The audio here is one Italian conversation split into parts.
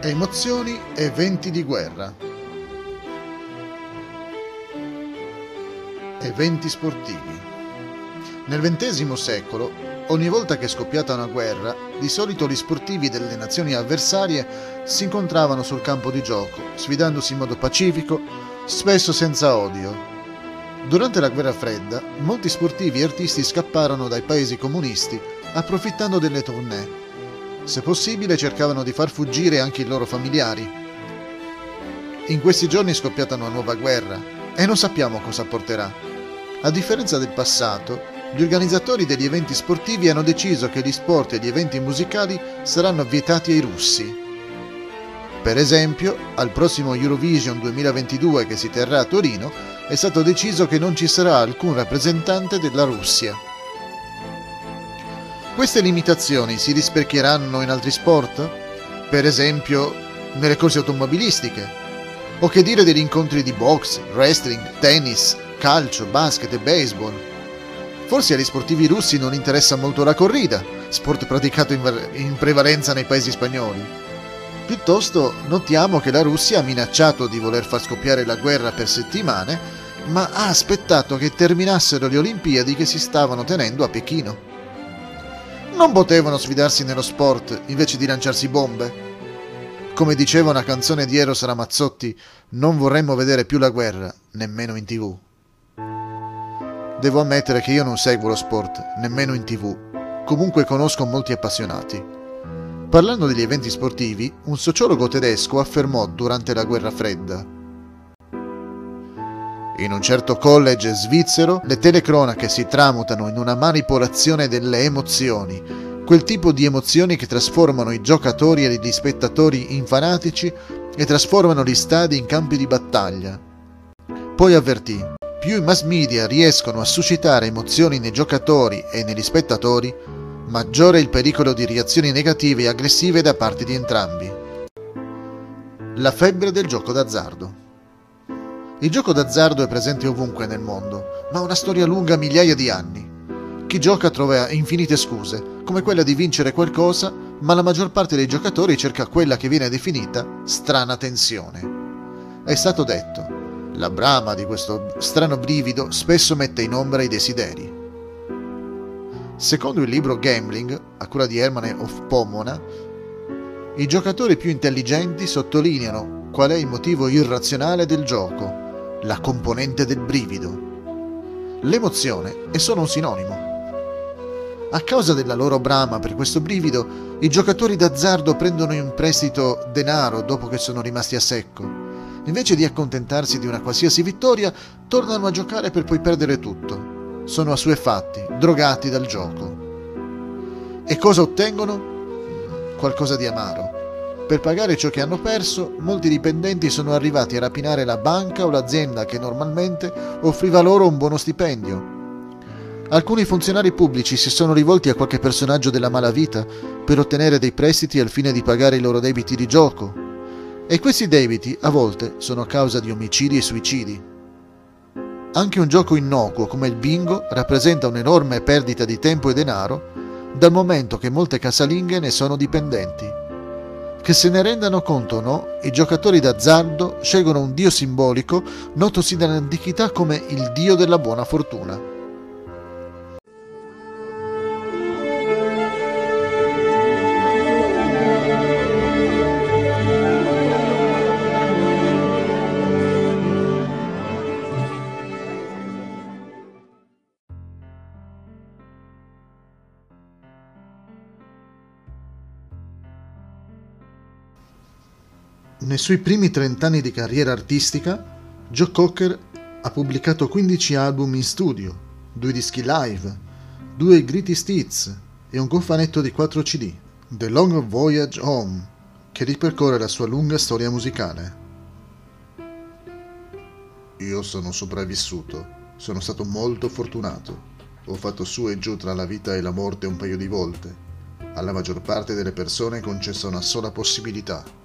Emozioni e venti di guerra. Eventi sportivi. Nel XX secolo, ogni volta che è scoppiata una guerra, di solito gli sportivi delle nazioni avversarie si incontravano sul campo di gioco, sfidandosi in modo pacifico, spesso senza odio. Durante la guerra fredda, molti sportivi e artisti scapparono dai paesi comunisti approfittando delle tournée se possibile cercavano di far fuggire anche i loro familiari. In questi giorni è scoppiata una nuova guerra e non sappiamo cosa porterà. A differenza del passato, gli organizzatori degli eventi sportivi hanno deciso che gli sport e gli eventi musicali saranno vietati ai russi. Per esempio, al prossimo Eurovision 2022 che si terrà a Torino, è stato deciso che non ci sarà alcun rappresentante della Russia. Queste limitazioni si rispecchieranno in altri sport? Per esempio nelle corse automobilistiche? O che dire degli incontri di box, wrestling, tennis, calcio, basket e baseball? Forse agli sportivi russi non interessa molto la corrida, sport praticato in, in prevalenza nei paesi spagnoli. Piuttosto notiamo che la Russia ha minacciato di voler far scoppiare la guerra per settimane, ma ha aspettato che terminassero le Olimpiadi che si stavano tenendo a Pechino. Non potevano sfidarsi nello sport invece di lanciarsi bombe? Come diceva una canzone di Eros Ramazzotti, non vorremmo vedere più la guerra, nemmeno in tv. Devo ammettere che io non seguo lo sport, nemmeno in tv, comunque conosco molti appassionati. Parlando degli eventi sportivi, un sociologo tedesco affermò durante la guerra fredda in un certo college svizzero le telecronache si tramutano in una manipolazione delle emozioni, quel tipo di emozioni che trasformano i giocatori e gli spettatori in fanatici e trasformano gli stadi in campi di battaglia. Poi avvertì, più i mass media riescono a suscitare emozioni nei giocatori e negli spettatori, maggiore è il pericolo di reazioni negative e aggressive da parte di entrambi. La febbre del gioco d'azzardo. Il gioco d'azzardo è presente ovunque nel mondo, ma ha una storia lunga migliaia di anni. Chi gioca trova infinite scuse, come quella di vincere qualcosa, ma la maggior parte dei giocatori cerca quella che viene definita strana tensione. È stato detto, la brama di questo strano brivido spesso mette in ombra i desideri. Secondo il libro Gambling, a cura di Hermann of Pomona, i giocatori più intelligenti sottolineano qual è il motivo irrazionale del gioco la componente del brivido. L'emozione è solo un sinonimo. A causa della loro brama per questo brivido, i giocatori d'azzardo prendono in prestito denaro dopo che sono rimasti a secco. Invece di accontentarsi di una qualsiasi vittoria, tornano a giocare per poi perdere tutto. Sono assuefatti, drogati dal gioco. E cosa ottengono? Qualcosa di amaro per pagare ciò che hanno perso, molti dipendenti sono arrivati a rapinare la banca o l'azienda che normalmente offriva loro un buono stipendio. Alcuni funzionari pubblici si sono rivolti a qualche personaggio della malavita per ottenere dei prestiti al fine di pagare i loro debiti di gioco. E questi debiti a volte sono a causa di omicidi e suicidi. Anche un gioco innocuo come il bingo rappresenta un'enorme perdita di tempo e denaro, dal momento che molte casalinghe ne sono dipendenti. Che se ne rendano conto o no, i giocatori d'azzardo scelgono un dio simbolico notosi dall'antichità come il dio della buona fortuna. Nei suoi primi 30 anni di carriera artistica, Joe Cocker ha pubblicato 15 album in studio, due dischi live, due greatest hits e un cofanetto di 4 CD, The Long Voyage Home, che ripercorre la sua lunga storia musicale. Io sono sopravvissuto, sono stato molto fortunato. Ho fatto su e giù tra la vita e la morte un paio di volte. Alla maggior parte delle persone è concessa una sola possibilità,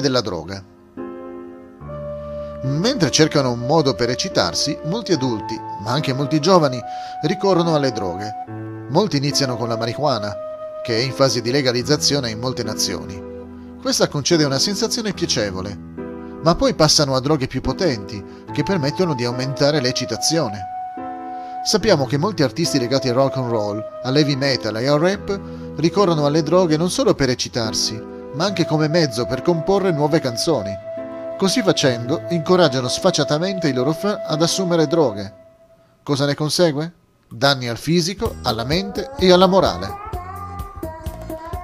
Dire della droga? Mentre cercano un modo per eccitarsi, molti adulti, ma anche molti giovani, ricorrono alle droghe. Molti iniziano con la marijuana, che è in fase di legalizzazione in molte nazioni. Questa concede una sensazione piacevole, ma poi passano a droghe più potenti, che permettono di aumentare l'eccitazione. Sappiamo che molti artisti legati al rock and roll, all'heavy metal e al rap ricorrono alle droghe non solo per eccitarsi, ma anche come mezzo per comporre nuove canzoni. Così facendo, incoraggiano sfacciatamente i loro fan ad assumere droghe. Cosa ne consegue? Danni al fisico, alla mente e alla morale.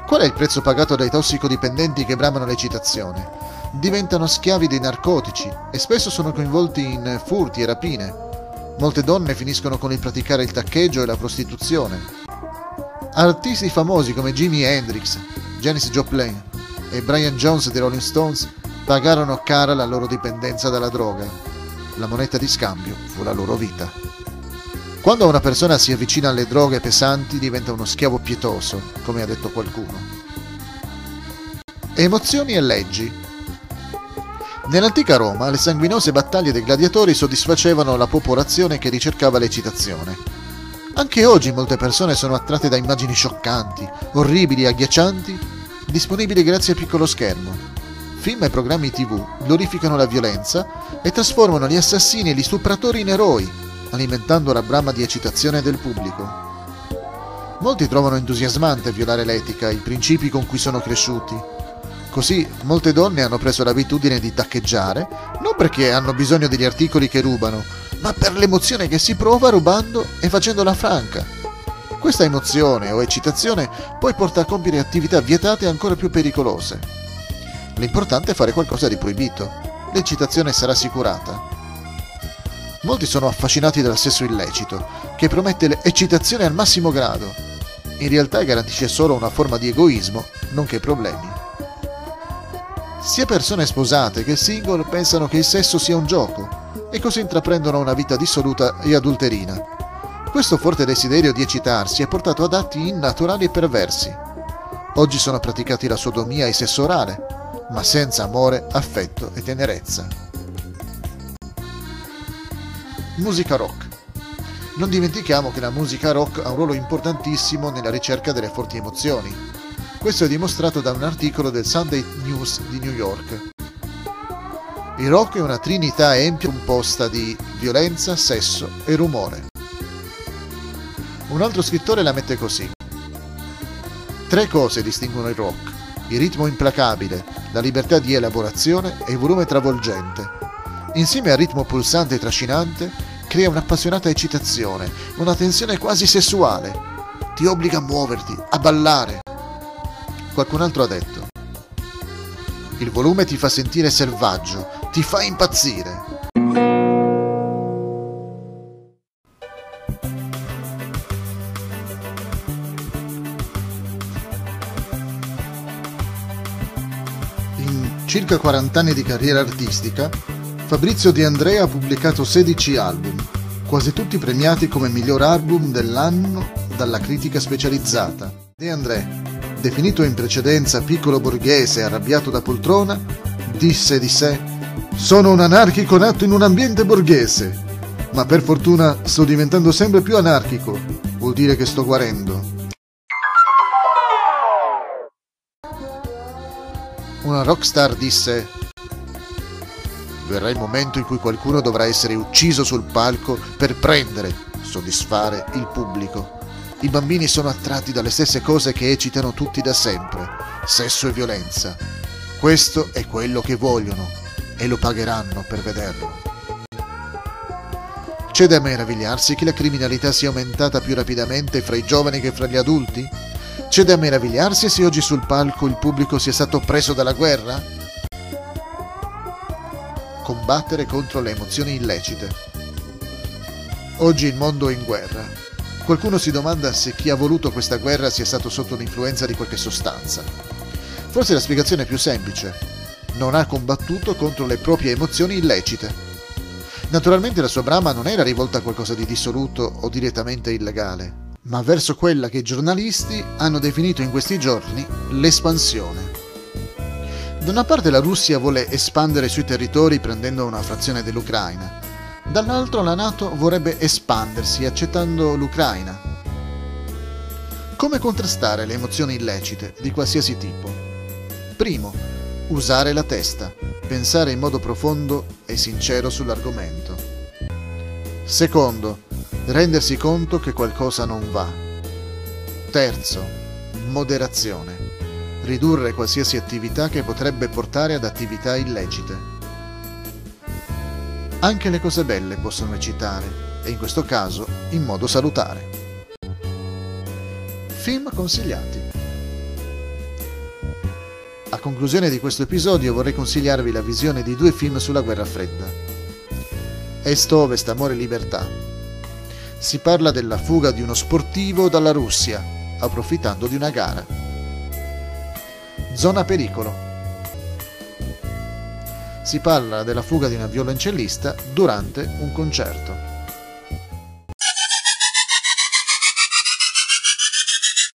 Qual è il prezzo pagato dai tossicodipendenti che bramano l'eccitazione? Diventano schiavi dei narcotici e spesso sono coinvolti in furti e rapine. Molte donne finiscono con il praticare il taccheggio e la prostituzione. Artisti famosi come Jimi Hendrix, Janis Joplin e Brian Jones dei Rolling Stones pagarono cara la loro dipendenza dalla droga. La moneta di scambio fu la loro vita. Quando una persona si avvicina alle droghe pesanti diventa uno schiavo pietoso, come ha detto qualcuno. Emozioni e leggi. Nell'antica Roma le sanguinose battaglie dei gladiatori soddisfacevano la popolazione che ricercava l'eccitazione. Anche oggi molte persone sono attratte da immagini scioccanti, orribili e agghiaccianti, disponibili grazie al piccolo schermo. Film e programmi tv glorificano la violenza e trasformano gli assassini e gli stupratori in eroi, alimentando la brama di eccitazione del pubblico. Molti trovano entusiasmante violare l'etica, i principi con cui sono cresciuti. Così molte donne hanno preso l'abitudine di taccheggiare, non perché hanno bisogno degli articoli che rubano, ma per l'emozione che si prova rubando e facendola franca. Questa emozione o eccitazione poi porta a compiere attività vietate ancora più pericolose. L'importante è fare qualcosa di proibito. L'eccitazione sarà assicurata. Molti sono affascinati dal sesso illecito, che promette l'eccitazione al massimo grado. In realtà garantisce solo una forma di egoismo, nonché problemi. Sia persone sposate che single pensano che il sesso sia un gioco e così intraprendono una vita dissoluta e adulterina. Questo forte desiderio di eccitarsi è portato ad atti innaturali e perversi. Oggi sono praticati la sodomia e il sesso orale, ma senza amore, affetto e tenerezza. Musica rock. Non dimentichiamo che la musica rock ha un ruolo importantissimo nella ricerca delle forti emozioni. Questo è dimostrato da un articolo del Sunday News di New York. Il rock è una trinità empia composta di violenza, sesso e rumore. Un altro scrittore la mette così. Tre cose distinguono il rock. Il ritmo implacabile, la libertà di elaborazione e il volume travolgente. Insieme al ritmo pulsante e trascinante, crea un'appassionata eccitazione, una tensione quasi sessuale. Ti obbliga a muoverti, a ballare. Qualcun altro ha detto. Il volume ti fa sentire selvaggio, ti fa impazzire. Circa 40 anni di carriera artistica, Fabrizio De Andrea ha pubblicato 16 album, quasi tutti premiati come miglior album dell'anno dalla critica specializzata. De André, definito in precedenza piccolo borghese arrabbiato da poltrona, disse di sé Sono un anarchico nato in un ambiente borghese, ma per fortuna sto diventando sempre più anarchico, vuol dire che sto guarendo. Una rockstar disse verrà il momento in cui qualcuno dovrà essere ucciso sul palco per prendere, soddisfare il pubblico. I bambini sono attratti dalle stesse cose che eccitano tutti da sempre, sesso e violenza. Questo è quello che vogliono e lo pagheranno per vederlo. C'è da meravigliarsi che la criminalità sia aumentata più rapidamente fra i giovani che fra gli adulti? C'è da meravigliarsi se oggi sul palco il pubblico sia stato preso dalla guerra? combattere contro le emozioni illecite. Oggi il mondo è in guerra. Qualcuno si domanda se chi ha voluto questa guerra sia stato sotto l'influenza di qualche sostanza. Forse la spiegazione è più semplice. Non ha combattuto contro le proprie emozioni illecite. Naturalmente la sua brama non era rivolta a qualcosa di dissoluto o direttamente illegale, ma verso quella che i giornalisti hanno definito in questi giorni l'espansione. Da una parte la Russia vuole espandere i suoi territori prendendo una frazione dell'Ucraina, dall'altro la Nato vorrebbe espandersi accettando l'Ucraina. Come contrastare le emozioni illecite di qualsiasi tipo? Primo, usare la testa, pensare in modo profondo e sincero sull'argomento. Secondo, rendersi conto che qualcosa non va. Terzo, moderazione. Ridurre qualsiasi attività che potrebbe portare ad attività illecite. Anche le cose belle possono eccitare, e in questo caso in modo salutare. Film consigliati. A conclusione di questo episodio vorrei consigliarvi la visione di due film sulla guerra fredda. Est-Ovest, Amore e Libertà. Si parla della fuga di uno sportivo dalla Russia, approfittando di una gara. Zona pericolo. Si parla della fuga di una violoncellista durante un concerto.